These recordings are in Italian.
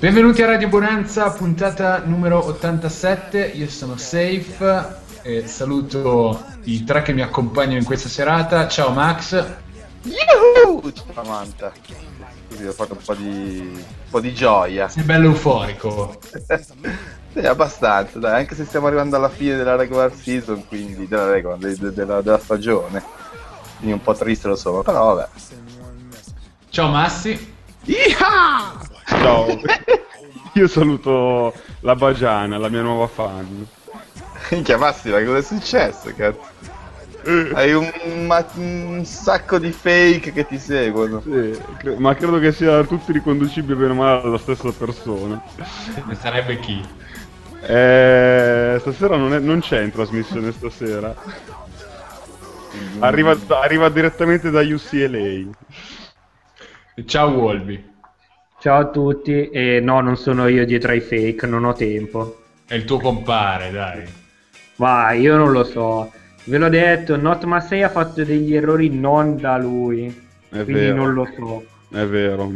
Benvenuti a Radio Bonanza, puntata numero 87. Io sono Safe e saluto i tre che mi accompagnano in questa serata. Ciao Max. Yuhu! Ciao Manta. Così ho fatto un po' di, un po' di gioia. Sei bello euforico. sì, abbastanza, dai, anche se stiamo arrivando alla fine della regular season, quindi della, regular, de, de, della, della stagione. Quindi un po' triste lo so, però vabbè. Ciao Massi. Iha! Ciao. Io saluto la Bagiana, la mia nuova fan. Minchia Massi, ma cosa è successo, cazzo? Eh. Hai un, ma, un, sacco di fake che ti seguono. Sì, cre- ma credo che sia tutti riconducibili bene o male alla stessa persona. Ne sarebbe chi? Eh, stasera non, è, non, c'è in trasmissione stasera. Arriva, arriva direttamente da UCLA. Ciao Wolby. Ciao a tutti, e no, non sono io dietro ai fake, non ho tempo. È il tuo compare, dai. Ma io non lo so. Ve l'ho detto, Not Massey ha fatto degli errori non da lui. È quindi vero. non lo so. È vero.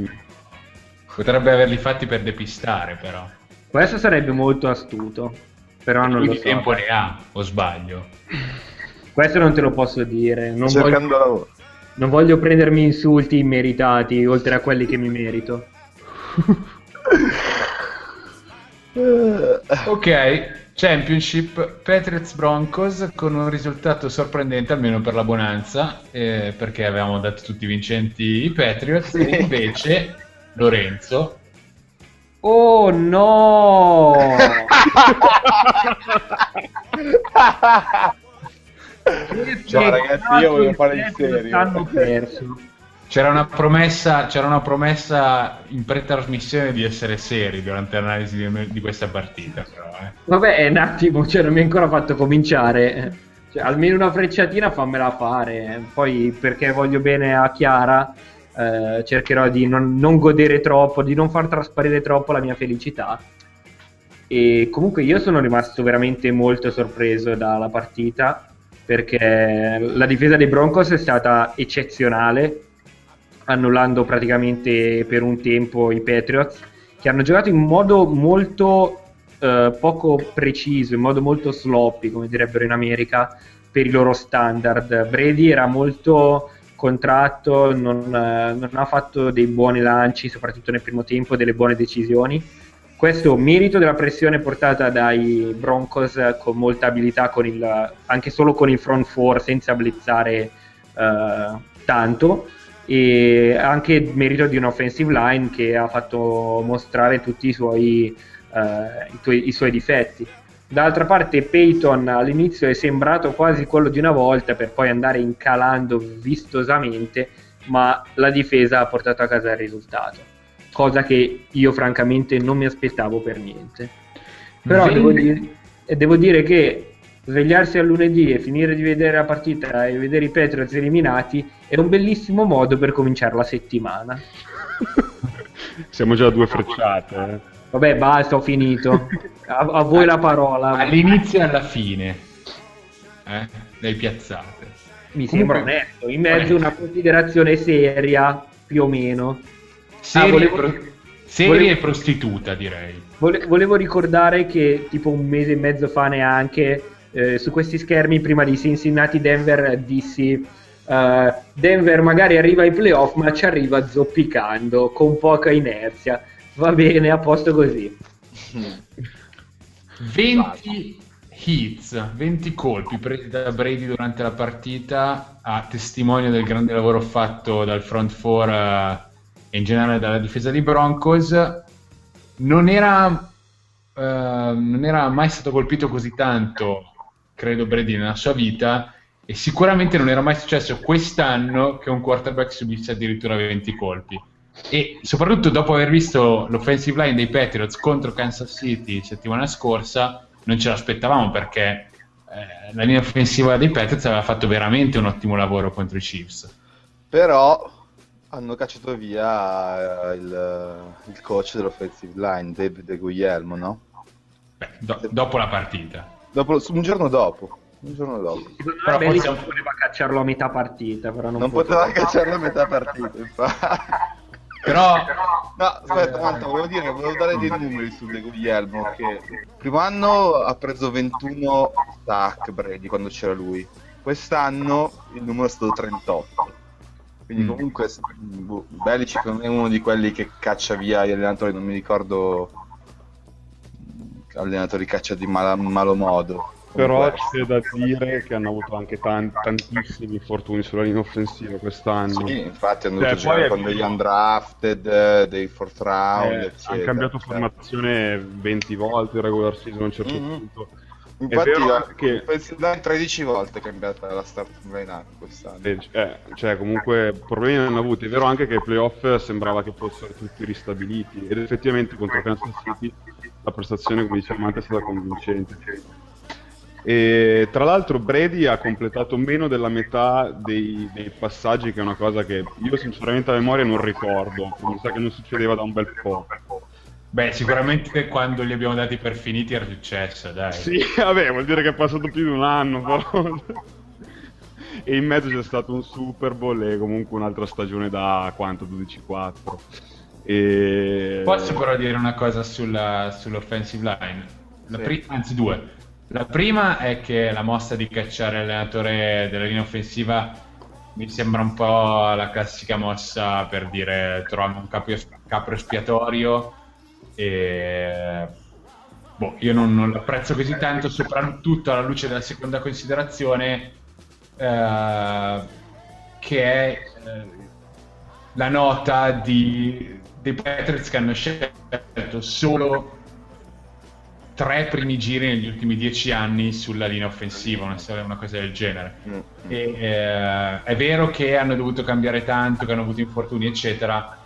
Potrebbe averli fatti per depistare, però. Questo sarebbe molto astuto. Però non lo so. tempo ne ha, o sbaglio? Questo non te lo posso dire. Non Cercando voglio... lavoro. Non voglio prendermi insulti immeritati oltre a quelli che mi merito. Ok, Championship Patriots Broncos con un risultato sorprendente almeno per la Bonanza eh, perché avevamo dato tutti vincenti i Patriots e invece Lorenzo Oh no! Ciao ragazzi, io voglio fare il serio. Hanno perso. C'era una, promessa, c'era una promessa in pretrasmissione di essere seri durante l'analisi di, di questa partita. Però, eh. Vabbè, un attimo, cioè, non mi hai ancora fatto cominciare. Cioè, almeno una frecciatina fammela fare. Poi, perché voglio bene a Chiara, eh, cercherò di non, non, godere troppo, di non far trasparire troppo la mia felicità. E comunque io sono rimasto veramente molto sorpreso dalla partita perché la difesa dei Broncos è stata eccezionale annullando praticamente per un tempo i Patriots, che hanno giocato in modo molto eh, poco preciso, in modo molto sloppy, come direbbero in America, per i loro standard. Brady era molto contratto, non, eh, non ha fatto dei buoni lanci, soprattutto nel primo tempo, delle buone decisioni. Questo merito della pressione portata dai Broncos con molta abilità, con il, anche solo con il front four, senza blizzare eh, tanto e anche merito di un offensive line che ha fatto mostrare tutti i suoi, uh, i, tuoi, i suoi difetti. D'altra parte Peyton all'inizio è sembrato quasi quello di una volta per poi andare incalando vistosamente, ma la difesa ha portato a casa il risultato, cosa che io francamente non mi aspettavo per niente. Però devo dire, devo dire che svegliarsi a lunedì e finire di vedere la partita e vedere i Patriots eliminati è un bellissimo modo per cominciare la settimana. Siamo già a due frecciate. Eh. Vabbè, basta, ho finito. A, a voi la parola. All'inizio e alla fine. Eh? Le piazzate. Mi Comunque, sembra onesto. In mezzo una considerazione seria, più o meno. Seria, ah, volevo... pro... seria volevo... e prostituta, direi. Volevo ricordare che tipo un mese e mezzo fa neanche eh, su questi schermi prima di Cincinnati-Denver dissi uh, Denver magari arriva ai playoff ma ci arriva zoppicando con poca inerzia Va bene, a posto così. 20 hits, 20 colpi presi da Brady durante la partita, a testimonio del grande lavoro fatto dal front four eh, e in generale dalla difesa dei Broncos. Non era, eh, non era mai stato colpito così tanto, credo, Brady nella sua vita. E sicuramente non era mai successo quest'anno che un quarterback subisse addirittura 20 colpi. E soprattutto dopo aver visto l'offensive line dei Patriots contro Kansas City settimana scorsa, non ce l'aspettavamo perché eh, la linea offensiva dei Patriots aveva fatto veramente un ottimo lavoro contro i Chiefs. Però hanno cacciato via eh, il, il coach dell'offensive line, David Guglielmo, no? Beh, do- dopo la partita. Dopo, un giorno dopo. Un giorno dopo. Però forse- Belichick poteva cacciarlo a metà partita, però non, Non poteva cacciarlo a metà partita, infatti. Però No, aspetta, Manto, volevo dire, volevo dare dei numeri su De Guglielmo, che primo anno ha preso 21 sack Brady quando c'era lui. Quest'anno il numero è stato 38. Quindi Mm. comunque boh, Belichick non è uno di quelli che caccia via gli allenatori, non mi ricordo allenatori caccia di mala- malo modo. Però c'è da dire che hanno avuto anche tan- tantissimi infortuni sulla linea offensiva quest'anno. Sì, infatti hanno Cioè, dovuto giocare poi è- con degli undrafted, eh, dei fourth round, Eh, eccetera. hanno cambiato Cioè, formazione 20 volte in regular season a un certo Mhm. punto. Infatti, vero la- che- penso da 13 volte è cambiata la starting line quest'anno. Eh, eh, cioè, comunque problemi ne hanno avuti. È vero anche che ai playoff sembrava che fossero tutti ristabiliti. Ed effettivamente contro Kansas City la prestazione, come diceva Mante, è stata convincente. E tra l'altro Brady ha completato meno della metà dei, dei passaggi, che è una cosa che io sinceramente a memoria non ricordo. Mi sa che non succedeva da un bel po'. Beh, sicuramente quando li abbiamo dati per finiti era successo, dai. Sì, vabbè, vuol dire che è passato più di un anno, però. e in mezzo c'è stato un Super Bowl e comunque un'altra stagione da quanto? 12-4. E... Posso però dire una cosa sulla, sull'offensive line? Sì. pri- anzi, due. La prima è che la mossa di cacciare l'allenatore della linea offensiva mi sembra un po' la classica mossa per dire troviamo un capo, capro espiatorio e boh, io non, non l'apprezzo così tanto, soprattutto alla luce della seconda considerazione eh, che è eh, la nota di, dei Patriots che hanno scelto solo tre primi giri negli ultimi dieci anni sulla linea offensiva, una, una cosa del genere. Mm. E, eh, è vero che hanno dovuto cambiare tanto, che hanno avuto infortuni, eccetera,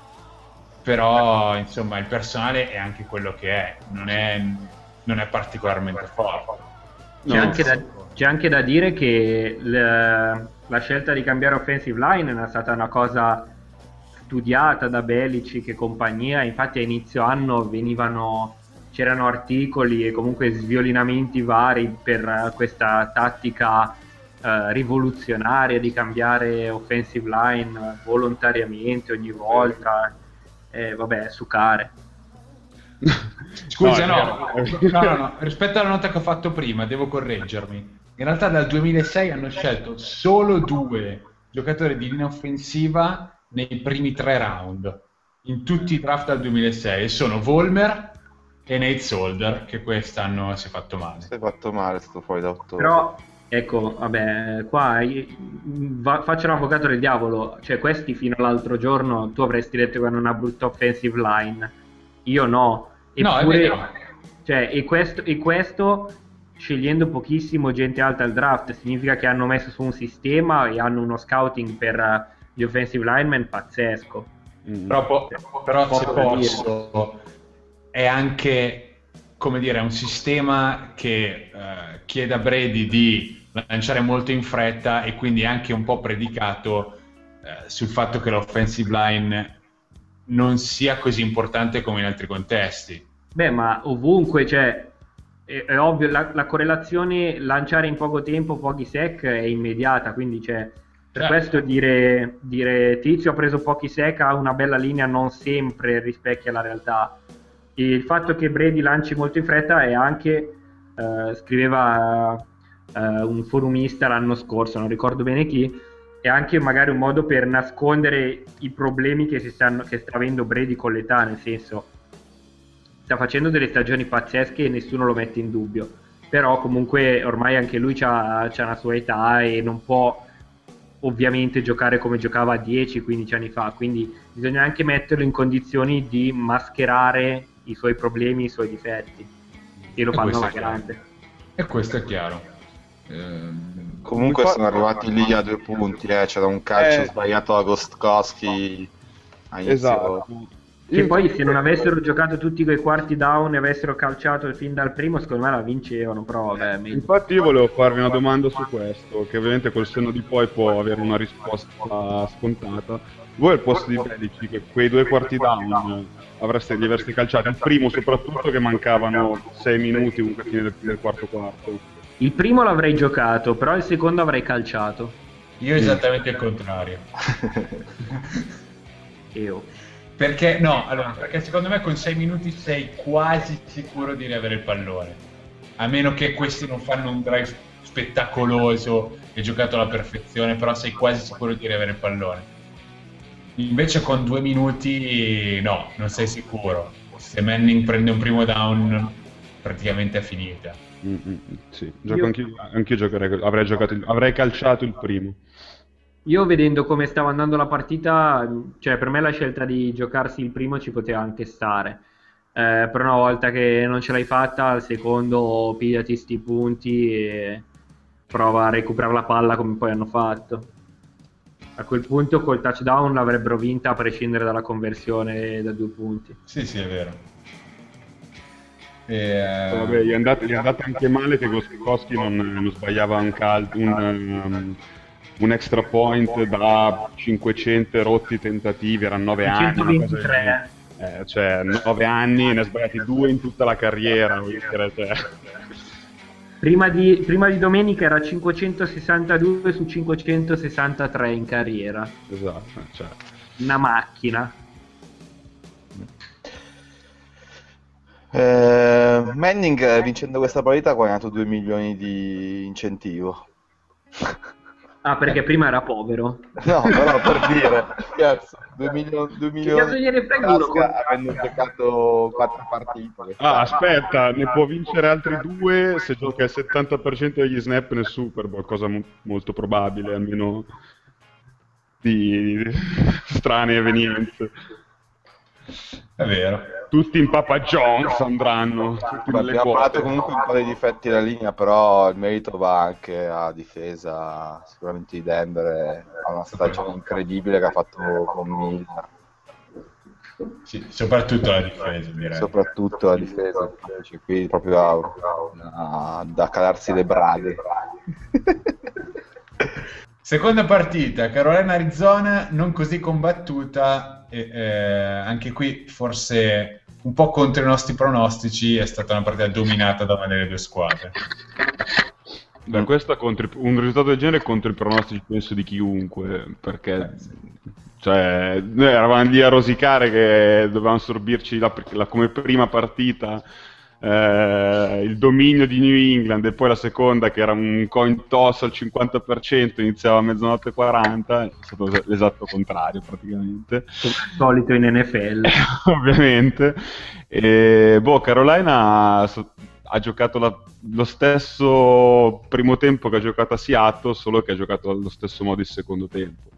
però insomma il personale è anche quello che è, non è, non è particolarmente forte. C'è, No. anche da, c'è anche da dire che le- la scelta di cambiare offensive line è stata una cosa studiata da Belichick e compagnia, infatti a inizio anno venivano, c'erano articoli e comunque sviolinamenti vari per eh, questa tattica eh, rivoluzionaria di cambiare offensive line volontariamente ogni volta, eh, vabbè, sucare. Scusa, No, no, no, no, no, rispetto alla nota che ho fatto prima, devo correggermi. In realtà dal 2006 hanno scelto solo due giocatori di linea offensiva nei primi tre round, in tutti i draft dal 2006, e sono Volmer e Nate Solder, che quest'anno si è fatto male. Si è fatto male, è stato fuori da ottobre. Però, ecco, vabbè, qua va- faccio l'avvocato del diavolo, cioè questi fino all'altro giorno tu avresti detto che hanno una brutta offensive line, io no. No, Eppure, vero. cioè, e questo, e questo scegliendo pochissimo gente alta al draft significa che hanno messo su un sistema e hanno uno scouting per gli offensive linemen pazzesco. Mm. Però, po- però se posso, è anche come dire, un sistema che eh, chiede a Brady di lanciare molto in fretta e quindi è anche un po' predicato eh, sul fatto che l'offensive line non sia così importante come in altri contesti. Beh, ma ovunque, cioè, è, è ovvio, la, la correlazione lanciare in poco tempo pochi sec è immediata, quindi cioè, per questo dire, dire Tizio ha preso pochi sec ha una bella linea non sempre rispecchia la realtà. E il fatto che Brady lanci molto in fretta è anche, eh, scriveva eh, un forumista l'anno scorso, non ricordo bene chi, è anche magari un modo per nascondere i problemi che, stanno, che sta avendo Brady con l'età, nel senso sta facendo delle stagioni pazzesche e nessuno lo mette in dubbio. Però comunque ormai anche lui ha una sua età e non può ovviamente giocare come giocava 10-15 anni fa, quindi bisogna anche metterlo in condizioni di mascherare i suoi problemi, i suoi difetti e lo e fanno alla grande. E questo è chiaro. Ehm, Comunque sono arrivati lì a due punti, eh. c'era un calcio eh. sbagliato a Gostkowski a inizio. Esatto. Che poi se non avessero giocato tutti quei quarti down e avessero calciato il fin dal primo, secondo me la vincevano. Però, vabbè, Infatti, io volevo farvi una domanda su questo, che ovviamente col senno di poi può avere una risposta scontata. Voi al posto di Belici, quei due quarti down avreste, li avreste calciati. Il primo, soprattutto, che mancavano 6 minuti comunque fine del, del quarto quarto. Il primo l'avrei giocato, però il secondo avrei calciato. Io esattamente il contrario. Io. Perché no, allora, perché secondo me con 6 minuti sei quasi sicuro di riavere il pallone. A meno che questi non fanno un drive spettacoloso e giocato alla perfezione, però sei quasi sicuro di riavere il pallone. Invece con due minuti no, non sei sicuro. Se Manning prende un primo down, praticamente è finita. Mm-hmm, sì, Gioco io... anch'io, anch'io giocherei, avrei, giocato, avrei calciato il primo. Io vedendo come stava andando la partita, cioè per me la scelta di giocarsi il primo ci poteva anche stare. Eh, però una volta che non ce l'hai fatta, al secondo pigliati sti punti e prova a recuperare la palla come poi hanno fatto. A quel punto col touchdown l'avrebbero vinta a prescindere dalla conversione da due punti. Sì, sì, è vero. E, uh... Vabbè, gli è, andato, gli è andato anche male che Goskowski non, non sbagliava un, cal- un um, un extra point da 500 rotti tentativi, erano 9 anni. Eh, cioè 9 anni, ne ha sbagliati due in tutta la carriera. Dire, cioè. prima, di, prima, di, domenica era 562 su 563 in carriera. Esatto, cioè. Una macchina. Eh, Manning vincendo questa partita ha guadagnato 2 milioni di incentivo. Ah, perché prima era povero. No, però per dire, cazzo, 2 milioni, 2 milioni cazzo gliene frega uno avendo giocato 4 partite. Ah, aspetta, ne può vincere altri due se gioca il 70% degli snap nel Super Bowl, cosa mo- molto probabile, almeno di strane evenienze. È vero. Tutti in Papa John's andranno. abbiamo parlato comunque un po' dei difetti della linea, però il merito va anche a difesa sicuramente di Denver. Ha una stagione incredibile che ha fatto con Miller. Sì, soprattutto la difesa, direi. Soprattutto la difesa, cioè, qui proprio a, a, da calarsi le brade. Seconda partita, Carolina-Arizona, non così combattuta, e, eh, anche qui forse un po' contro i nostri pronostici, è stata una partita dominata da una delle due squadre. Beh, questo contro, un risultato del genere contro i pronostici penso di chiunque, perché cioè, noi eravamo lì a rosicare che dovevamo sorbirci la, la, come prima partita eh, il dominio di New England e poi la seconda che era un coin toss al 50% iniziava a mezzanotte 40 è stato l'esatto contrario praticamente. Solito in NFL ovviamente. E, boh Carolina ha giocato la, lo stesso primo tempo che ha giocato a Seattle solo che ha giocato allo stesso modo il secondo tempo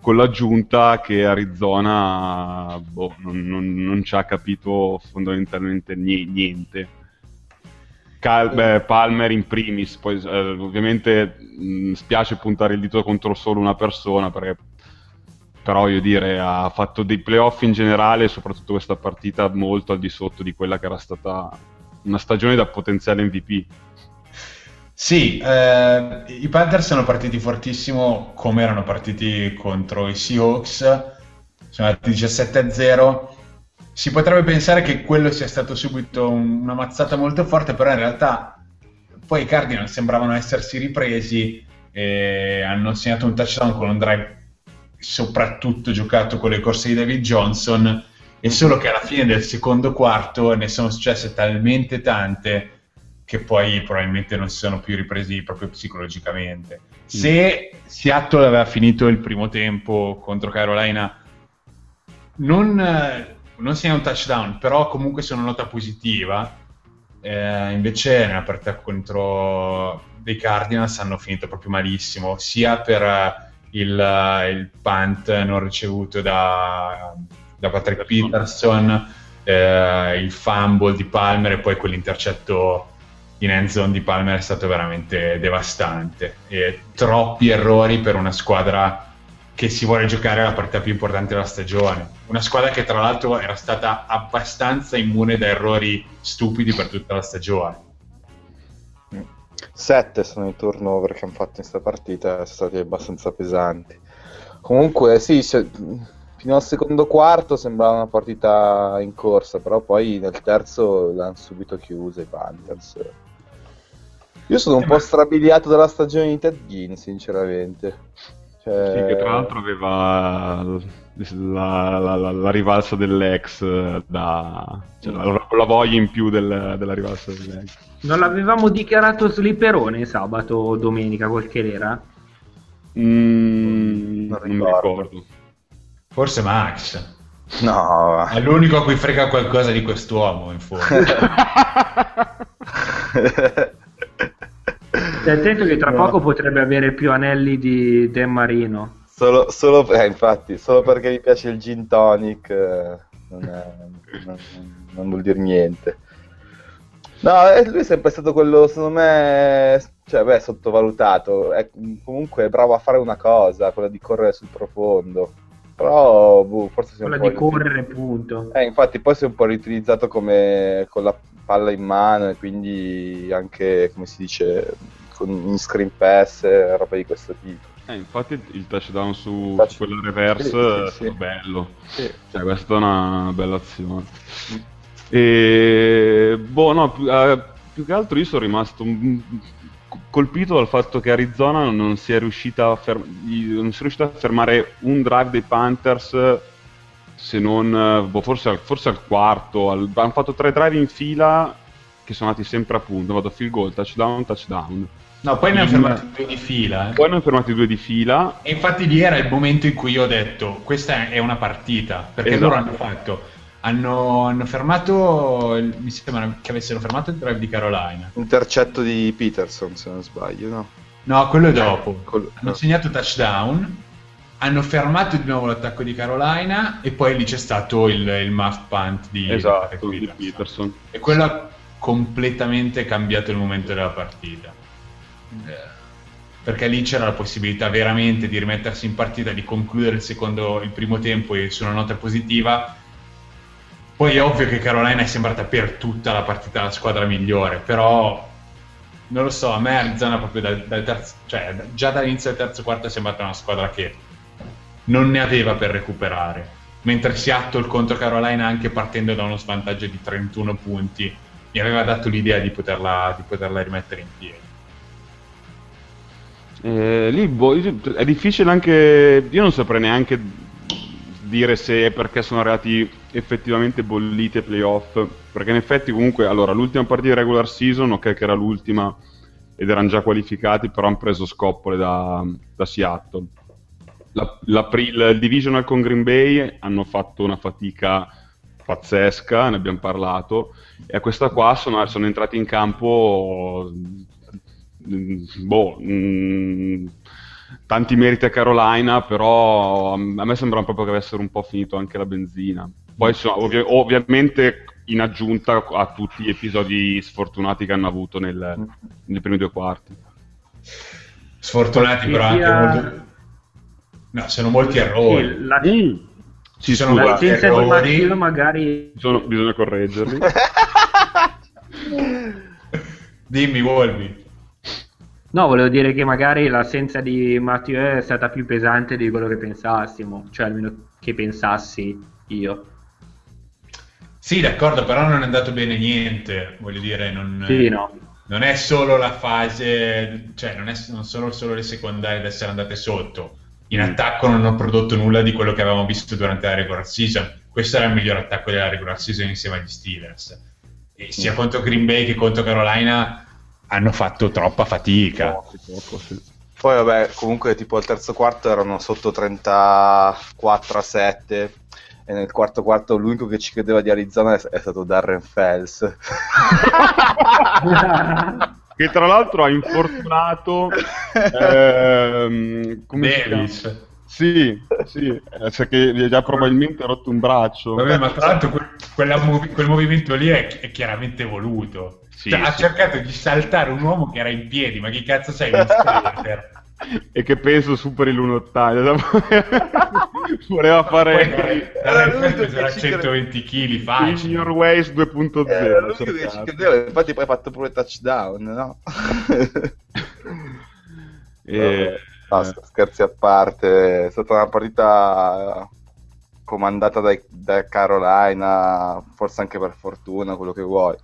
con l'aggiunta che Arizona boh, non, non, non, ci ha capito fondamentalmente niente. Cal- beh, Palmer in primis, poi eh, ovviamente mh, spiace puntare il dito contro solo una persona perché però io dire ha fatto dei playoff in generale soprattutto questa partita molto al di sotto di quella che era stata una stagione da potenziale MVP. Sì, eh, i Panthers sono partiti fortissimo come erano partiti contro i Seahawks, sono andati 17-0. Si potrebbe pensare che quello sia stato subito una mazzata molto forte, però in realtà poi i Cardinals sembravano essersi ripresi e hanno segnato un touchdown con un drive soprattutto giocato con le corse di David Johnson e solo che alla fine del secondo quarto ne sono successe talmente tante che poi probabilmente non si sono più ripresi proprio psicologicamente. Mm. Se Seattle aveva finito il primo tempo contro Carolina non, non sia un touchdown, però comunque sia una nota positiva. Eh, invece nella partita contro dei Cardinals hanno finito proprio malissimo, sia per eh, il, eh, il punt non ricevuto da, da Patrick Peterson, eh, il fumble di Palmer e poi quell'intercetto in end zone di Palmer è stato veramente devastante. E troppi errori per una squadra che si vuole giocare la partita più importante della stagione. Una squadra che tra l'altro era stata abbastanza immune da errori stupidi per tutta la stagione. Sette sono i turnover che hanno fatto in questa partita, sono stati abbastanza pesanti. Comunque, sì, cioè, fino al secondo quarto sembrava una partita in corsa, però poi nel terzo l'hanno subito chiusa i Panthers. Io sono un eh, po' strabiliato dalla stagione di Ted Ginn, sinceramente. Cioè... Sì, che tra l'altro aveva la, la, la, la rivalsa dell'ex da... Cioè, la, la, voglia in più del, della rivalsa dell'ex. Non l'avevamo dichiarato slipperone sabato o domenica, quel che era? Mm, non, non mi ricordo. Forse Max. No. È l'unico a cui frega qualcosa di quest'uomo, in fondo. Stai attento che tra no. poco potrebbe avere più anelli di Dan Marino. Solo, solo eh, infatti, solo perché mi piace il gin tonic eh, non, è, non, non, vuol dire niente. No, eh, lui è sempre stato quello, secondo me, cioè, beh, sottovalutato. È, comunque è bravo a fare una cosa, quella di correre sul profondo. Però, boh, forse si è Quella di correre, punto. Eh, infatti, poi si è un po' riutilizzato come con la palla in mano e quindi anche, come si dice, in screen pass roba di questo tipo. Eh, infatti il touchdown su, touch. su quella reverse sì, sì, sì. è bello. Cioè, questa è una bella azione. E boh, no, più, uh, più, che altro io sono rimasto colpito dal fatto che Arizona non si a, ferm- non si è riuscita a fermare un drive dei Panthers se non boh, forse, al, forse al quarto al, hanno fatto tre drive in fila che sono andati sempre a punto vado field goal, touchdown, touchdown no poi ne hanno fermati due di fila eh. poi ne hanno fermati due di fila e infatti lì era il momento in cui io ho detto questa è una partita perché esatto. loro hanno fatto hanno, hanno, fermato, mi sembra che avessero fermato il drive di Carolina. Intercetto di Peterson, se non sbaglio, no? No, quello è dopo. Col... Hanno segnato touchdown, hanno fermato di nuovo l'attacco di Carolina e poi lì c'è stato il, il muff punt di, esatto, di Peterson. Peterson. E quello ha completamente cambiato il momento della partita. Eh, perché lì c'era la possibilità veramente di rimettersi in partita, di concludere il, secondo, il primo tempo su una nota positiva poi è ovvio che Carolina è sembrata per tutta la partita la squadra migliore, però non lo so, a me Arizona proprio dal, dal terzo, cioè già dall'inizio del terzo quarto è sembrata una squadra che non ne aveva per recuperare. Mentre Seattle contro Carolina, anche partendo da uno svantaggio di 31 punti, mi aveva dato l'idea di poterla, di poterla rimettere in piedi. Eh, lì boh, è difficile anche. Io non saprei neanche dire se è perché sono arrivati effettivamente bolliti ai playoff, perché in effetti comunque, allora, l'ultima partita di regular season, ok che era l'ultima ed erano già qualificati, però hanno preso scoppole da, da Seattle. La, la, il divisional con Green Bay hanno fatto una fatica pazzesca, ne abbiamo parlato, e a questa qua sono, sono entrati in campo boh, mh, mm, tanti meriti a Carolina, però a me sembra proprio che avessero un po' finito anche la benzina. Poi sono, ovvi- ovviamente in aggiunta a tutti gli episodi sfortunati che hanno avuto nel, nei primi due quarti. Sfortunati però anche molto... No, sono molti errori. Sì, la... mm. Ci sono la licenza di Martino magari... Sono... Bisogna correggerli. Dimmi, Wolby. No, volevo dire che magari l'assenza di Matteo è stata più pesante di quello che pensassimo, cioè almeno che pensassi io. Sì, d'accordo, però non è andato bene niente, voglio dire, non, sì, no. non è solo la fase, cioè non, è, non sono solo le secondarie ad essere andate sotto, in mm. attacco non hanno prodotto nulla di quello che avevamo visto durante la regular season, questo era il miglior attacco della regular season insieme agli Steelers, e sia mm. contro Green Bay che contro Carolina hanno fatto troppa fatica. Poco, poco, sì. Poi vabbè, comunque tipo al terzo quarto erano sotto 34 a 7 E nel quarto quarto l'unico che ci credeva di Arizona è, è stato Darren Fels. che tra l'altro ha infortunato ehm, come si chiama? Davis. Sì, sì, eh, cioè che gli ha già probabilmente rotto un braccio. Vabbè, ma tra l'altro quel, movi- quel movimento lì è, è chiaramente voluto. Sì, Cioè, Ha sì. cercato di saltare un uomo che era in piedi, ma chi cazzo sei? Un skater? e che penso superi l'1,80. Voleva Poi fare era l'unico il che era ci 120 kg il facile. Junior Ways 2.0. Eh, l'unico che ci cercato. credeva, infatti poi ha fatto pure touchdown, no? E- Basta, scherzi a parte, è stata una partita comandata dai- da Carolina, forse anche per fortuna, quello che vuoi,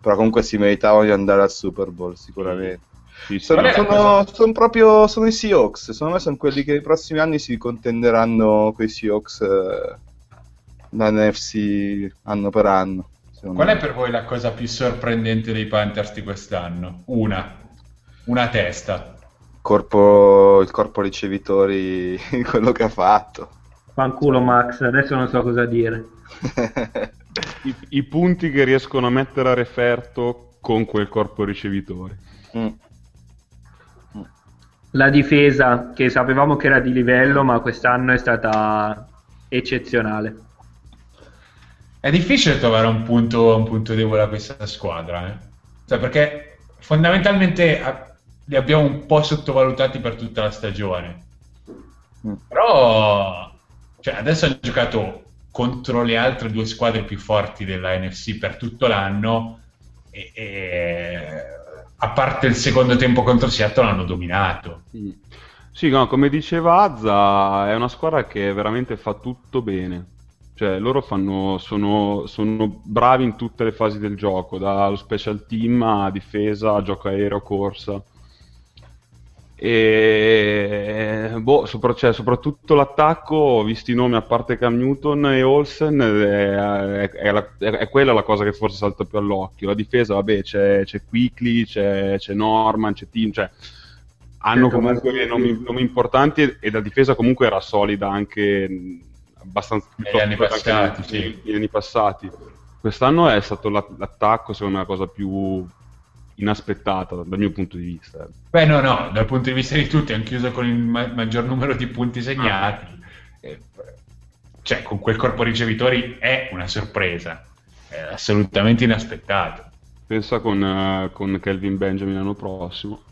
però comunque si meritavano di andare al Super Bowl sicuramente. sì, sì, Sono, è sono- sono proprio sono i Seahawks, secondo me sono quelli che nei prossimi anni si contenderanno con i Seahawks eh, da NFC anno per anno. Qual è me. per voi la cosa più sorprendente dei Panthers di quest'anno? Una. Una testa. Corpo, il corpo ricevitori, quello che ha fatto. Fanculo Max, adesso non so cosa dire. i, i punti che riescono a mettere a referto con quel corpo ricevitori. Mm. La difesa, che sapevamo che era di livello, ma quest'anno è stata eccezionale. È difficile trovare un punto, un punto debole a questa squadra, eh? Cioè, perché fondamentalmente a- li abbiamo un po' sottovalutati per tutta la stagione. Mm. Però cioè, adesso hanno giocato contro le altre due squadre più forti della NFC per tutto l'anno e, e a parte il secondo tempo contro Seattle hanno dominato. Sì, no, come diceva Azza, è una squadra che veramente fa tutto bene. Cioè, loro fanno, sono, sono bravi in tutte le fasi del gioco, dallo special team a difesa, a gioco aereo, corsa. E boh, sopra- cioè, soprattutto l'attacco, visti i nomi a parte Cam Newton e Olsen, è, è- è la- è quella la cosa che forse salta più all'occhio. La difesa, vabbè, c'è, c'è Quickly, c'è, c'è Norman, c'è Tim, cioè hanno Certo, comunque nomi, nomi importanti e, e la difesa comunque era solida anche abbastanza Negli anni passati, negli- sì. anni passati. Quest'anno è stato la- l'attacco, secondo me, la cosa più inaspettata dal mio punto di vista. Beh, no, no, dal punto di vista di tutti, hanno chiuso con il ma- maggior numero di punti segnati. Eh, Cioè, con quel corpo ricevitori è una sorpresa, è assolutamente inaspettato. Pensa con, eh, con Kelvin Benjamin l'anno prossimo.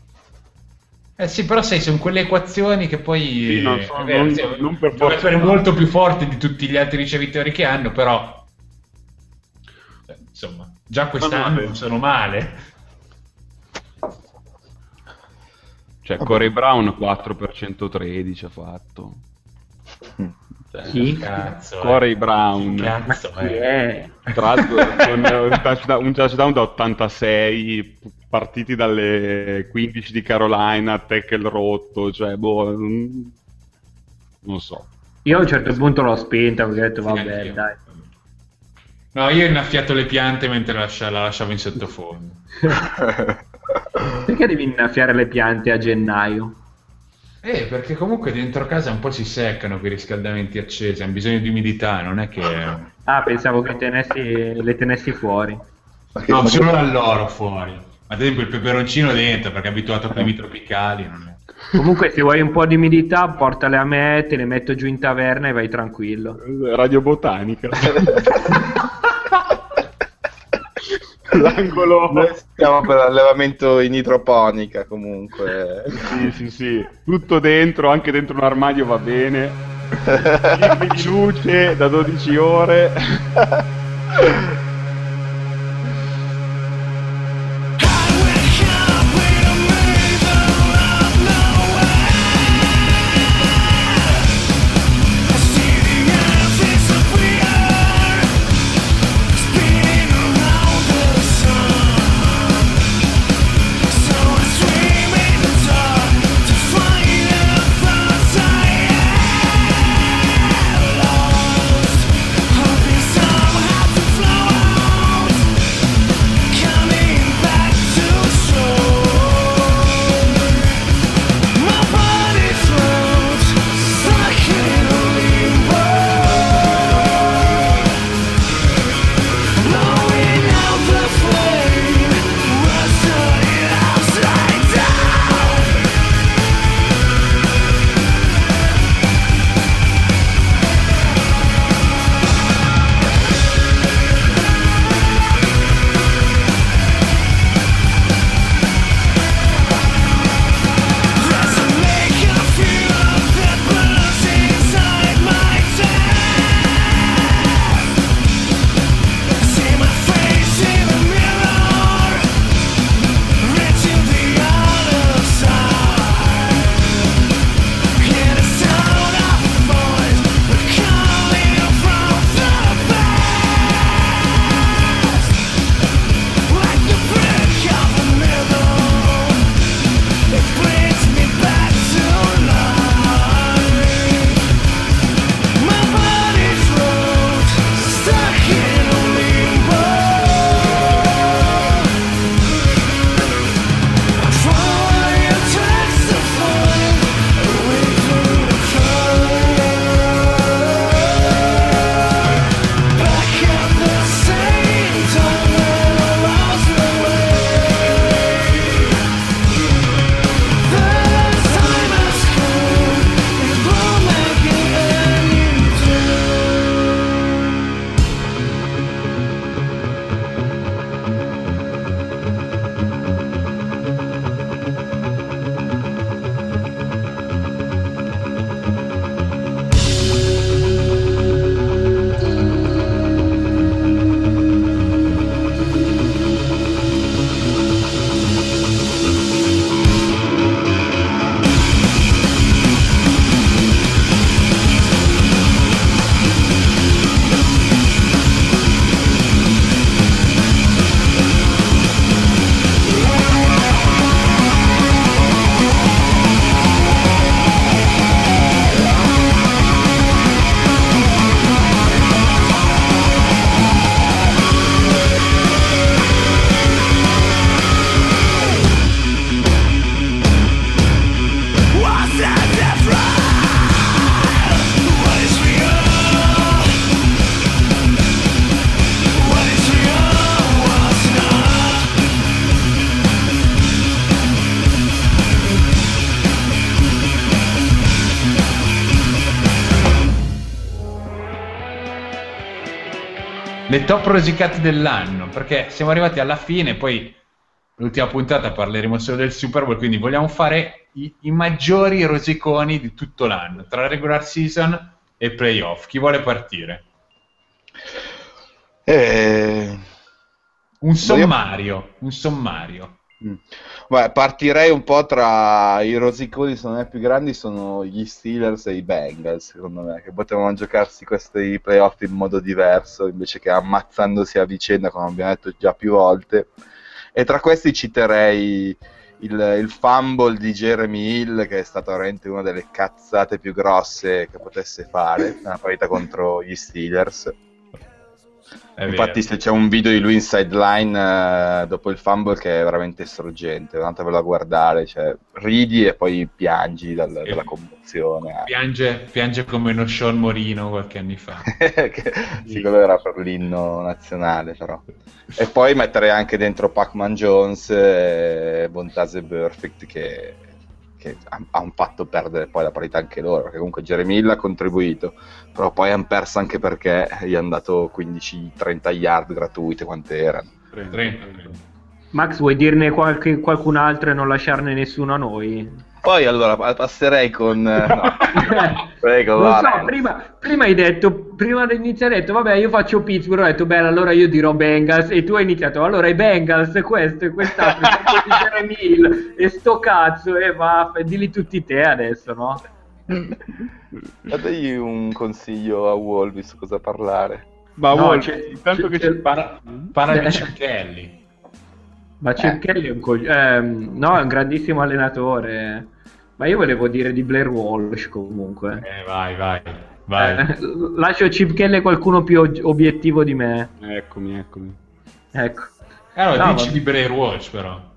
Eh sì, però sai, sono quelle equazioni che poi Sì, non eh, sono- è vero, non- sì, non per forza- essere molto più forti di tutti gli altri ricevitori che hanno, però eh, insomma, già quest'anno non sono male. Cioè, Corey Brown 4 per 113 ha fatto. Cioè, Chi? Cazzo, eh. Corey Brown. Chi Ma Cazzo, chi eh. è? Tra l'altro con un touchdown, un touchdown da 86 partiti dalle 15 di Carolina, tackle rotto, cioè boh, non, so. Io a un certo punto l'ho spenta perché ho detto Sì, vabbè anch'io. dai. No, io ho innaffiato le piante mentre la lasciavo in sottofondo. Perché devi innaffiare le piante a gennaio? Eh, perché comunque dentro casa un po' si seccano quei riscaldamenti accesi, hanno bisogno di umidità, non è che... Ah, pensavo che tenessi, le tenessi fuori. No, solo dall'oro fuori. Ma ad esempio il peperoncino dentro, perché è abituato a climi tropicali. Non è... Comunque, se vuoi un po' di umidità, portale a me, te le metto giù in taverna e vai tranquillo. Radio Botanica. L'angolo. Noi stiamo per l'allevamento in idroponica comunque. Sì, sì, sì. Tutto dentro, anche dentro un armadio va bene. Di luce da 12 ore. top rosicate dell'anno, perché siamo arrivati alla fine, poi l'ultima puntata parleremo solo del Super Bowl, quindi vogliamo fare i, i maggiori rosiconi di tutto l'anno, tra regular season e playoff. Chi vuole partire? Eh, Un sommario, un sommario. Mm. Beh, partirei un po' tra i rosiconi, secondo me più grandi sono gli Steelers e i Bengals, secondo me, che potevano giocarsi questi playoff in modo diverso, invece che ammazzandosi a vicenda, come abbiamo detto già più volte. E tra questi citerei il, il fumble di Jeremy Hill, che è stato veramente una delle cazzate più grosse che potesse fare, nella partita contro gli Steelers. È Infatti, vero. se c'è un video di lui in sideline eh, dopo il fumble che è veramente sorgente, andatevelo a guardare, cioè, ridi e poi piangi dal- dalla commozione. Piange, piange come uno Sean Morino qualche anno fa. Che- sì, quello era per l'inno nazionale, però. E poi mettere anche dentro Pac-Man Jones e Bontase Perfect che, che ha- hanno fatto perdere poi la parità anche loro, perché comunque Jeremy Hill ha contribuito, però poi hanno perso anche perché gli hanno dato 15-30 yard gratuite, quante erano. 30. Max, vuoi dirne qualche- qualcun altro e non lasciarne nessuno a noi? Poi allora pa- passerei con... eh, no. Prego, Lo so, prima, prima hai detto, prima di iniziare hai detto, vabbè, io faccio Pittsburgh, ho detto, bene, allora io dirò Bengals, e tu hai iniziato, allora i Bengals, questo e quest'altro, di Jeremy Hill, e sto cazzo, e va, dilli tutti te adesso, no? Dategli un consiglio a Wolby su cosa parlare. Ma No, c'è- intanto c'è- che c'è- ci Parla, parla Eh. di Cichelli. Ma Chip Eh. Kelly è un cogli- ehm, no, è un grandissimo allenatore, ma io volevo dire di Blair Walsh comunque. Eh, vai, vai, vai. Eh, lascio a qualcuno più obiettivo di me, Eccomi, eccomi. ecco. Eh, allora, No, dici ma- di Blair Watch però.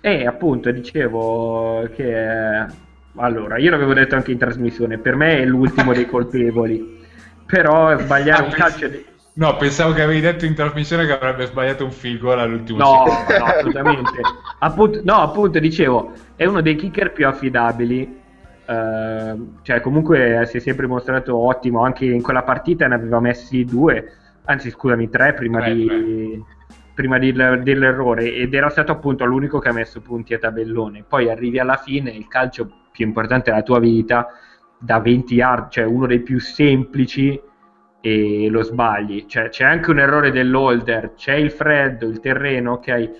E appunto dicevo che allora io l'avevo detto anche in trasmissione, per me è l'ultimo dei colpevoli. Però sbagliare Ah, un pens- calcio di... No, pensavo che avevi detto in trasmissione che avrebbe sbagliato un goal all'ultimo No, no, assolutamente. Appunto, no, appunto dicevo, è uno dei kicker più affidabili. eh, cioè, comunque si è sempre mostrato ottimo. Anche in quella partita ne aveva messi due, anzi, scusami, tre prima, Tre, di, prima di- dell'errore. Ed era stato appunto l'unico che ha messo punti a tabellone. Poi arrivi alla fine, il calcio più importante della tua vita, da 20 yard, cioè uno dei più semplici e lo sbagli. Cioè, c'è anche un errore dell'holder, c'è il freddo, il terreno, ok,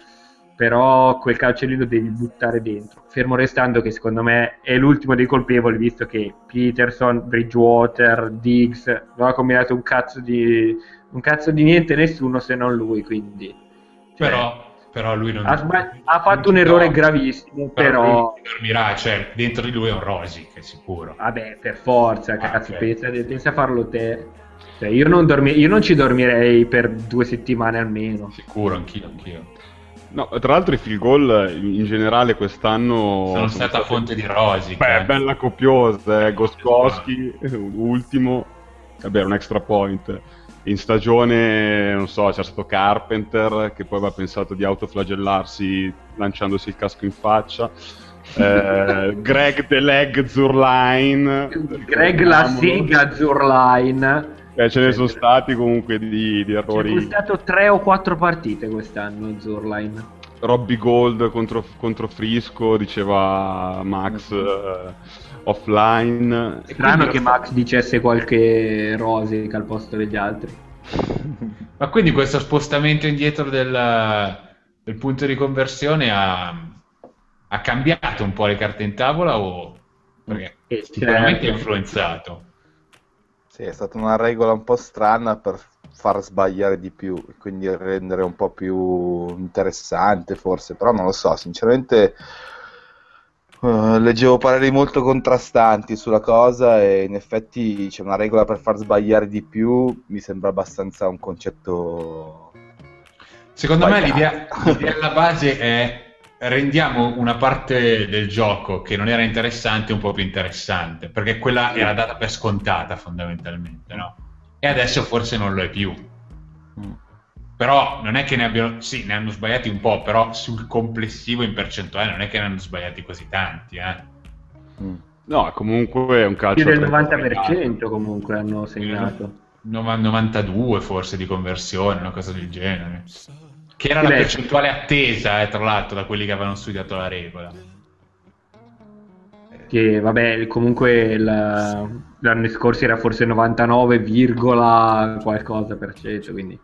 però quel calcio lì lo devi buttare dentro. Fermo restando che secondo me è l'ultimo dei colpevoli, visto che Peterson, Bridgewater, Diggs non ha combinato un cazzo di, un cazzo di niente nessuno se non lui, quindi... cioè, Però, però lui non... ha, sbag- ha fatto un errore gravissimo, Però, però... dormirà, cioè dentro di lui è un Rosic, sicuro. Vabbè, per forza, Ah, cazzo, pensa, pensa a farlo te. Cioè, io, non dormi- io non ci dormirei per due settimane almeno. Sicuro, anch'io, anch'io. No, tra l'altro i field goal in generale quest'anno Sono stata fonte di Rosic. Beh, eh. bella copiosa, eh. Goskowski, ultimo, vabbè, un extra point. In stagione, non so, c'era stato Carpenter che poi aveva pensato di autoflagellarsi lanciandosi il casco in faccia. Eh, Greg The Leg Zurline. Greg la sega Zurline. Eh, ce ne sono stati comunque di, di Ci è errori. costato tre o quattro partite quest'anno Zurline. Robbie Gold contro, contro Frisco, diceva Max eh, offline. Strano che Max dicesse qualche Rosic al posto degli altri. Ma quindi questo spostamento indietro del, del punto di conversione ha, ha cambiato un po' le carte in tavola o... Perché Eh, sicuramente ha certo. influenzato. Sì, è stata una regola un po' strana per far sbagliare di più, quindi rendere un po' più interessante forse, però non lo so, sinceramente eh, leggevo pareri molto contrastanti sulla cosa e in effetti c'è una regola per far sbagliare di più, mi sembra abbastanza un concetto... Secondo me Sbagliato. l'idea, l'idea alla base è rendiamo una parte del gioco che non era interessante un po' più interessante, perché quella era data per scontata fondamentalmente, no? E adesso forse non lo è più. Però non è che ne abbiano, sì, ne hanno sbagliati un po', però sul complessivo in percentuale non è che ne hanno sbagliati così tanti, eh. Mm. No, comunque è un calcio. Più del a 90% comunque hanno segnato. nova- 92 forse di conversione, una cosa del genere. Che era la percentuale attesa, eh, tra l'altro, da quelli che avevano studiato la regola. Che vabbè, comunque il- l'anno scorso era forse 99, virgola qualcosa per cento, quindi...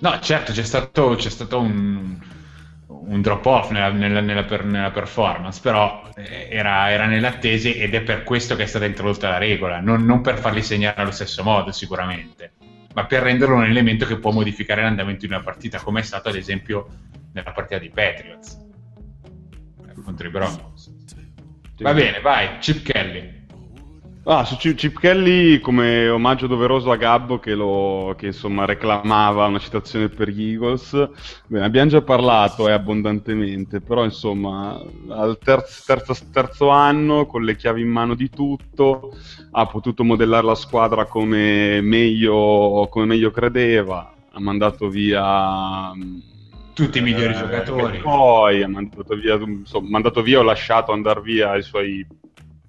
No, certo, c'è stato, c'è stato un, un drop off nella, nella- nella per- nella performance, però eh, era, era nell'attesa ed è per questo che è stata introdotta la regola, non, non per farli segnare allo stesso modo sicuramente, ma per renderlo un elemento che può modificare l'andamento di una partita, come è stato ad esempio nella partita di Patriots eh, contro i Broncos. Va bene, vai, Chip Kelly. Ah, su Chip, Kelly come omaggio doveroso a Gabbo che, lo, che insomma reclamava una citazione per gli Eagles. Bene, abbiamo già parlato eh, abbondantemente, però insomma al terzo, terzo, terzo anno con le chiavi in mano di tutto ha potuto modellare la squadra come meglio, come meglio credeva, ha mandato via... mh, Tutti i migliori eh, giocatori. Poi ha mandato via, insomma, mandato via o lasciato andare via i suoi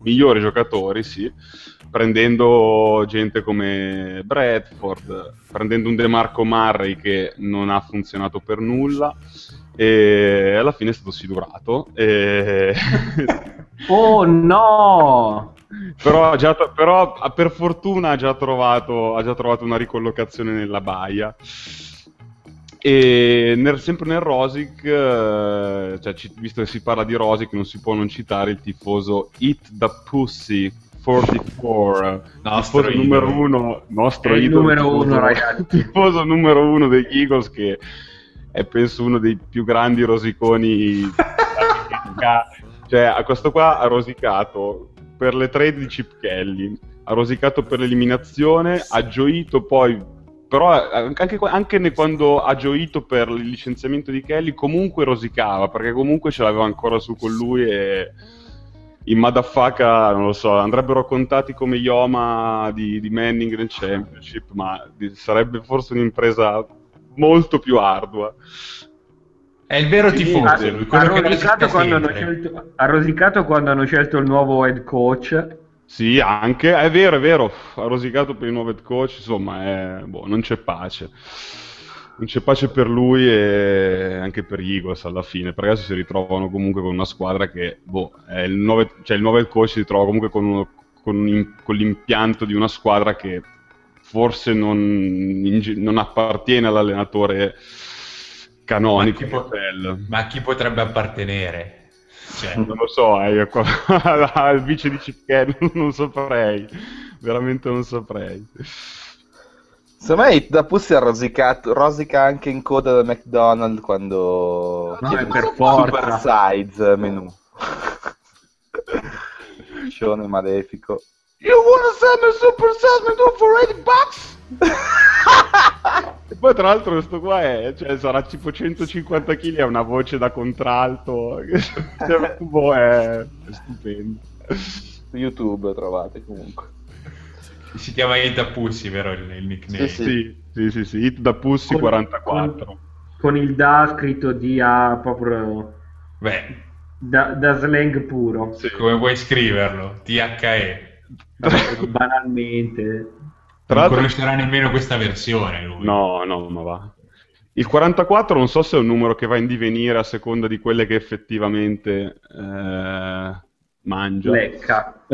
migliori giocatori, sì, prendendo gente come Bradford, prendendo un DeMarco Murray che non ha funzionato per nulla e alla fine è stato sidurato. E... Oh no! però, già, però ha- per fortuna ha già, trovato, ha già trovato una ricollocazione nella baia. E nel- sempre nel Rosic, eh, cioè, ci- visto che si parla di Rosic, non si può non citare il tifoso Eat the Pussy 44, Nostro tifoso numero uno, nostro idolo, numero tifoso- uno, ragazzi. tifoso numero uno degli Eagles che è penso uno dei più grandi rosiconi cioè a questo qua ha rosicato per le trade di Chip Kelly ha rosicato per l'eliminazione ha gioito poi però eh, anche, anche ne- quando ha gioito per il licenziamento di Kelly comunque rosicava perché comunque ce l'aveva ancora su con lui e i Madafaka non lo so andrebbero contati come Yoma di, di Manning nel Championship ma di- sarebbe forse un'impresa molto più ardua È il vero Sì, tifoso, ha- Ha rosicato, scelto, ha rosicato quando hanno scelto il nuovo head coach. Sì, anche, è vero, è vero, ha rosicato per il nuovo head coach, insomma, è- boh, non c'è pace. Non c'è pace per lui e anche per gli Eagles alla fine, perché adesso si ritrovano comunque con una squadra che, boh, il nuovo, cioè il nuovo head coach si ritrova comunque con, uno- con un- con l'impianto di una squadra che forse non, in non appartiene all'allenatore canonico. Ma chi Patel. Ma chi potrebbe appartenere? Cioè, Non lo so, eh, io qua- al vice di Chip non saprei, veramente non saprei. Secondo me da Pussy ha rosicato, rosica anche in coda da McDonald's quando No, chiede per il forza. super size menu. Scione malefico. You wanna send me super size menu for 80 bucks? E poi tra l'altro questo qua è, cioè, sarà tipo 150 kg, ha una voce da contralto, cioè, boh, è, è stupendo. Su YouTube trovate comunque. si chiama Ita Pussy, vero il, il nickname? Sì, Sì, sì, sì, sì, hit da Pussy Con- 44. Con, con il da scritto DA proprio Beh, da, da slang puro. Sì. come vuoi scriverlo? THE. Banalmente. Tra non conoscerà nemmeno questa versione lui. No, no, ma va. Il 44 non so se è un numero che va in divenire a seconda di quelle che effettivamente eh, mangia. Lecca.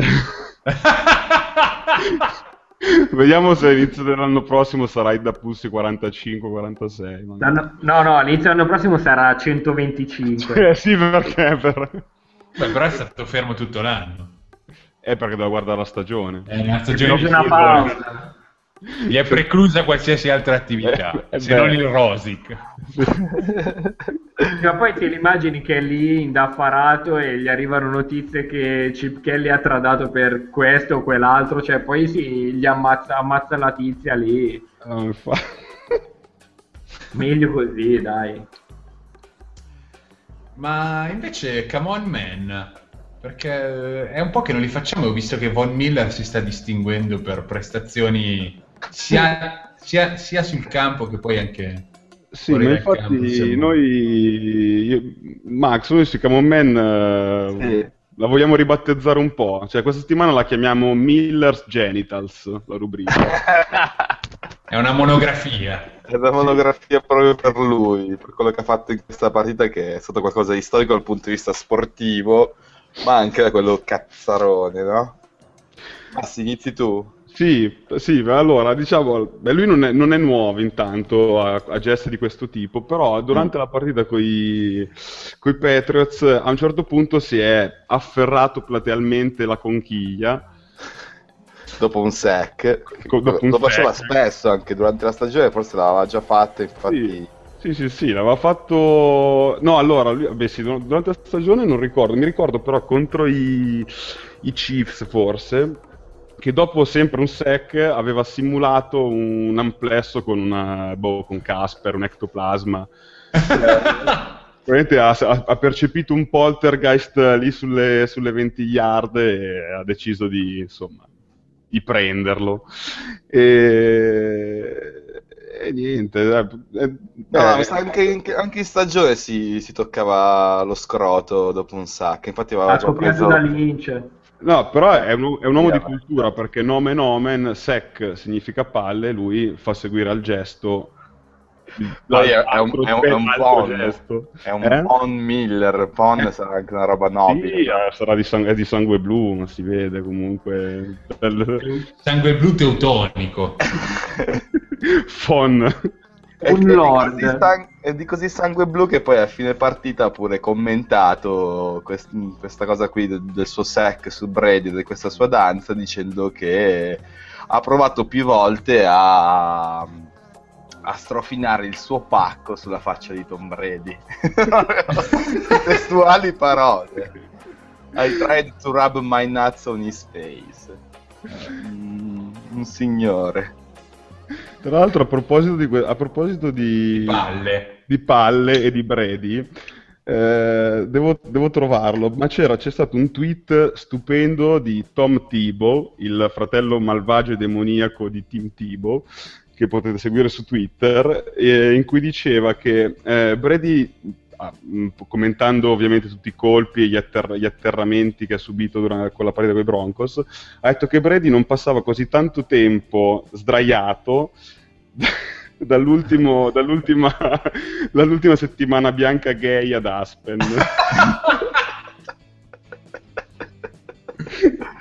Vediamo se all'inizio dell'anno prossimo sarà il da Pussy 45-46. magari. L'anno- no, no, all'inizio dell'anno prossimo sarà 125. Eh, sì, perché? Per... Beh, però è stato fermo tutto l'anno. È perché devo guardare la stagione. È una stagione C'è di una pausa. Gli è preclusa qualsiasi altra attività, Eh, eh, se non beh. il Rosic. Ma poi ti immagini che è lì indaffarato e gli arrivano notizie che Chip Kelly ha tradato per questo o quell'altro, cioè poi si gli ammazza, ammazza la tizia lì. Ah, infa- Meglio così, dai. Ma invece, come on man, perché è un po' che non li facciamo, ho visto che Von Miller si sta distinguendo per prestazioni sia, sia- sia sul campo che poi anche... Sì, ma campo, infatti insomma. noi, io- Max, noi su Come On Man eh, Sì. la vogliamo ribattezzare un po'. Cioè, questa settimana la chiamiamo Miller's Genitals, la rubrica. È una monografia. È una monografia proprio per lui, per quello che ha fatto in questa partita, che è stato qualcosa di storico dal punto di vista sportivo, ma anche da quello cazzarone, no? Massi, inizi tu. Sì, sì, allora diciamo, beh, lui non è, non è nuovo intanto a, a gesti di questo tipo, però durante la partita con i Patriots a un certo punto si è afferrato platealmente la conchiglia. Dopo un sec, Co- dopo un lo faceva sec. spesso anche durante la stagione, forse l'aveva già fatto, infatti... Sì. Sì, sì, sì, l'aveva fatto... No, allora, lui- beh, sì, dur- durante la stagione non ricordo, mi ricordo però contro i, i Chiefs forse, che dopo sempre un sec aveva simulato un amplesso con, una, boh, con Casper, un ectoplasma. Probabilmente ha, ha- percepito un poltergeist lì sulle, sulle 20 yard e ha deciso di, insomma, di prenderlo. E, e niente. eh, eh, No, eh, anche, in- anche in stagione si, si toccava lo scroto dopo un sac, infatti aveva Ha preso... da Lynch. No, però è un, è un uomo di cultura perché nomen omen, sec significa palle, lui fa seguire al gesto. Poi è, è un, è un, è un gesto. è un Eh? Von Miller, Eh. sarà anche una roba nobile. Sì, eh, sarà di, sang- è di sangue blu, ma si vede comunque. Sangue blu teutonico. Fon. È Un è di lord. così sang- di così sangue blu che poi a fine partita ha pure commentato quest- questa cosa qui de- del suo sec su Brady, di questa sua danza, dicendo che ha provato più volte a, a strofinare il suo pacco sulla faccia di Tom Brady. Testuali parole. I tried to rub my nuts on his face. Mm, un signore. Tra l'altro, a proposito di, a proposito di, Palle. di palle e di Brady, eh, devo, devo trovarlo, ma c'era, c'è stato un tweet stupendo di Tom Tebow, il fratello malvagio e demoniaco di Tim Tebow, che potete seguire su Twitter, eh, in cui diceva che eh, Brady, commentando ovviamente tutti i colpi e gli, atterra- gli atterramenti che ha subito durante quella partita con i Broncos, ha detto che Brady non passava così tanto tempo sdraiato dall'ultimo, dall'ultima, dall'ultima settimana bianca gay ad Aspen.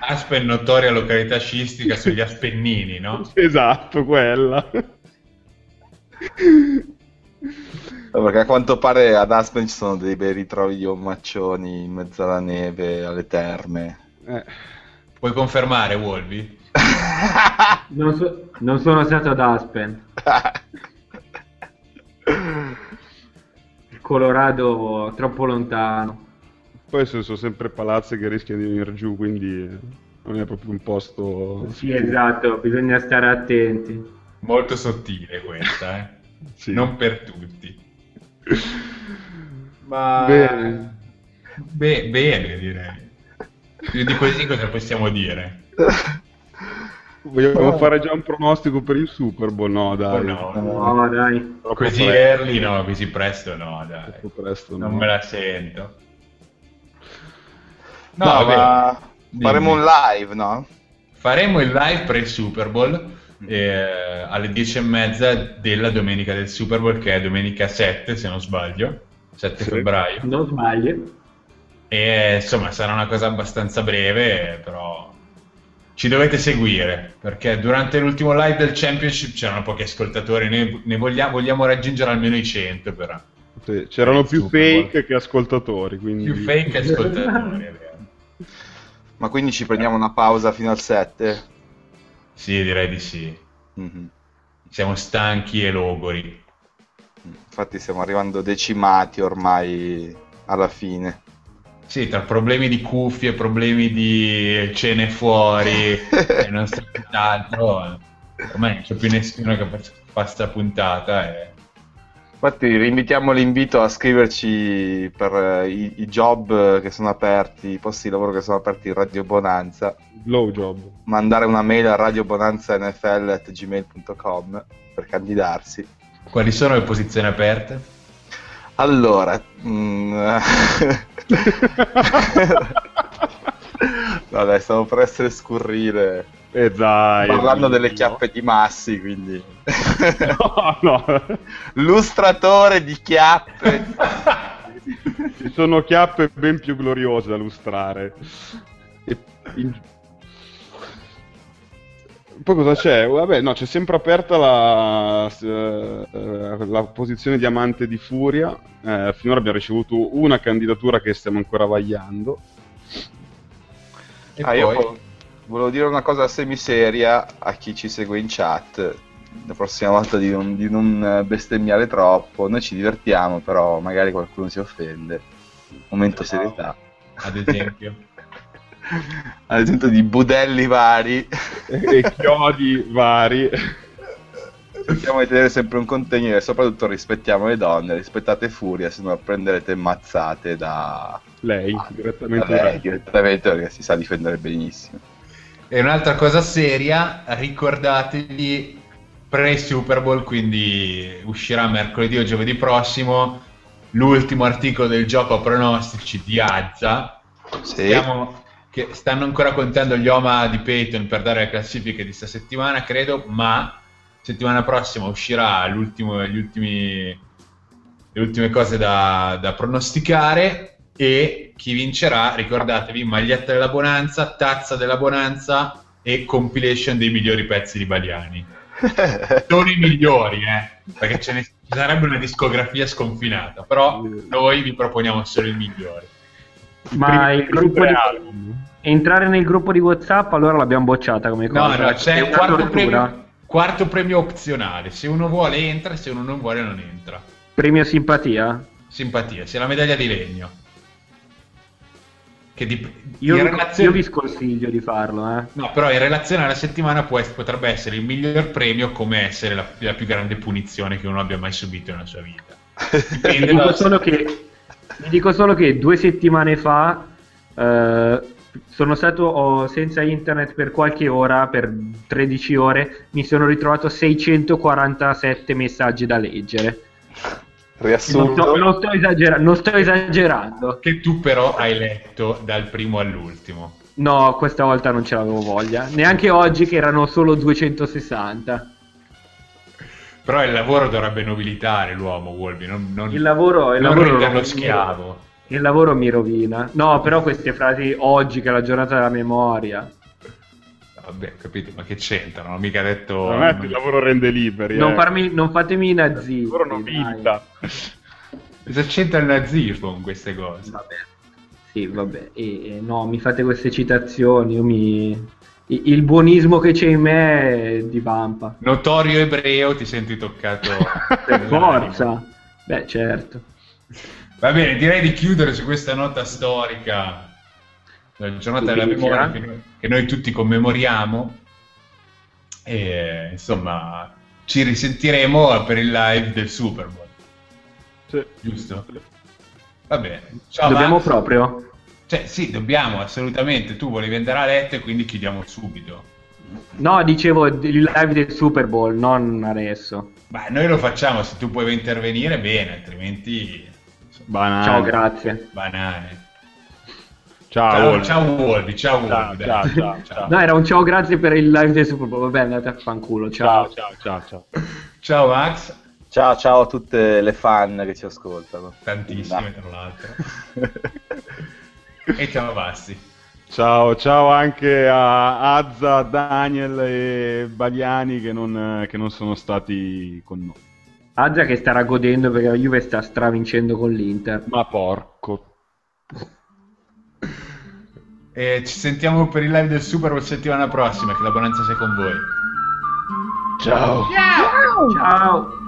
Aspen, notoria località sciistica sugli Appennini, no? esatto, quella. Perché a quanto pare ad Aspen ci sono dei bei ritrovi di ommaccioni in mezzo alla neve, alle terme. Eh, Puoi confermare, Wolvi? Non, so- non sono stato ad Aspen. Il Colorado troppo lontano. poi ci sono sempre palazzi che rischiano di venire giù, quindi non è proprio un posto... Sì, esatto, bisogna stare attenti. Molto sottile questa, eh? Sì. Non per tutti. Ma... Bene. Be- bene, direi. Più di così cosa possiamo dire? Vogliamo fare già un pronostico per il Super Bowl? No, dai. Oh, no. No, dai. Così presto, early no, così presto no, dai. presto, Non no. me la sento. No, No, ma faremo un live, no? Faremo il live per il Super Bowl eh, alle 10 e mezza della domenica del Super Bowl, che è domenica 7, se non sbaglio, 7 Sì. febbraio. Non sbagli. E insomma, sarà una cosa abbastanza breve, però ci dovete seguire perché durante l'ultimo live del Championship c'erano pochi ascoltatori. Ne, ne vogliamo, vogliamo raggiungere almeno i 100, però Sì, c'erano più Super Bowl. fake che ascoltatori, quindi... più fake che ascoltatori. è vero. Ma quindi ci prendiamo una pausa fino al 7? Sì, direi di sì. Mhm. Siamo stanchi e logori. Infatti stiamo arrivando decimati ormai alla fine. Sì, tra problemi di cuffie, problemi di cene fuori e non so altro, ormai non c'è più nessuno che fa- fa sta puntata. E... Infatti rinvitiamo l'invito a scriverci per eh, i, i job che sono aperti, i posti di lavoro che sono aperti in Radio Bonanza, Blowjob. mandare una mail a radiobonanzanfl.gmail.com per candidarsi. Quali sono le posizioni aperte? Allora, mm, no dai, stavo per essere scurrile. E dai. Parlando delle chiappe di Massi, quindi... No, no. Lustratore di chiappe. Ci sono chiappe ben più gloriose da lustrare. E in- Poi cosa c'è? Vabbè, no, c'è sempre aperta la, eh, la posizione di amante di Furia. Eh, finora abbiamo ricevuto una candidatura che stiamo ancora vagliando. E Ah, io poi- vo- volevo dire una cosa semiseria a chi ci segue in chat. La prossima volta di non, di non eh, bestemmiare troppo. Noi ci divertiamo, però magari qualcuno si offende. Momento serietà. ad esempio. Ad esempio di budelli vari. e chiodi vari. Cerchiamo di tenere sempre un contegno e soprattutto rispettiamo le donne, rispettate Furia, se no prenderete mazzate da, Lei, da direttamente lei da- direttamente perché si sa difendere benissimo. E un'altra cosa seria, ricordatevi pre-Super Bowl, quindi uscirà mercoledì o giovedì prossimo l'ultimo articolo del gioco a pronostici di Azza. Sì. Stiamo- che stanno ancora contando gli Oma di Peyton per dare le classifiche di sta settimana, credo, ma settimana prossima uscirà l'ultimo- gli ultimi, le ultime cose da, da pronosticare e chi vincerà, ricordatevi, maglietta della Bonanza, tazza della Bonanza e compilation dei migliori pezzi di Baliani. Sono i migliori, eh, perché ce ne ci sarebbe una discografia sconfinata, però noi vi proponiamo solo i migliori. Ma il gruppo di... album. entrare nel gruppo di WhatsApp allora l'abbiamo bocciata come No, cosa. no, c'è È il una quarto premio, quarto premio opzionale. Se uno vuole entra, se uno non vuole non entra. Premio simpatia? Simpatia, c'è la medaglia di legno. Che di- Io, in vi, relazione- io vi sconsiglio di farlo, eh. No, però in relazione alla settimana può potrebbe essere il miglior premio come essere la, la più grande punizione che uno abbia mai subito nella sua vita. Vi dico, solo che, vi dico solo che due settimane fa eh, sono stato oh, senza internet per qualche ora, per 13 ore, mi sono ritrovato 647 messaggi da leggere. Non Riassunto. sto, non sto esagera- non sto esagerando. Che tu però hai letto dal primo all'ultimo. No, questa volta non ce l'avevo voglia. Neanche oggi che erano solo 260. Però il lavoro dovrebbe nobilitare l'uomo, Wolby, non, non, Il lavoro, il non lavoro renderlo schiavo. Il lavoro mi rovina. No, però queste frasi oggi che è la giornata della memoria. Vabbè, capito, ma che c'entrano? Non ho mica detto... Veramente il lavoro rende liberi. Non, eh. farmi- non fatemi i Il nazisti. lavoro dai. nobilita. Cosa c'entra il nazismo con queste cose? Vabbè. Sì, vabbè. E, e no, mi fate queste citazioni. Io mi... i- Il buonismo che c'è in me è divampa. Notorio ebreo, ti senti toccato... Per forza. Beh, certo. Va bene, direi di chiudere su questa nota storica, la giornata della memoria che noi, che noi tutti commemoriamo. E insomma, ci risentiremo per il live del Super Bowl, Sì. giusto? Va bene. Ciao, Dobbiamo Max. proprio. Cioè, sì, dobbiamo, assolutamente. Tu volevi andare a letto e quindi chiudiamo subito. No, dicevo il live del Super Bowl, non adesso. Ma noi lo facciamo, se tu puoi intervenire, bene, altrimenti... Banane. Ciao, grazie. Banane. Ciao. Ciao, Wolf. ciao Wolby, ciao Ciao, ciao, ciao, ciao. No, era un ciao grazie per il live del Super Bowl. Vabbè, andate a fanculo. Ciao. ciao, ciao, ciao, ciao. Ciao Max. Ciao ciao a tutte le fan che ci ascoltano. Tantissime, tra l'altro. e ciao Basti. Ciao, ciao anche a Azza, Daniel e Bagliani che non, che non sono stati con noi. Azza che starà godendo perché la Juve sta stravincendo con l'Inter. Ma porco. E ci sentiamo per il live del Super Bowl settimana prossima, che la bonanza sia con voi. Ciao. Ciao.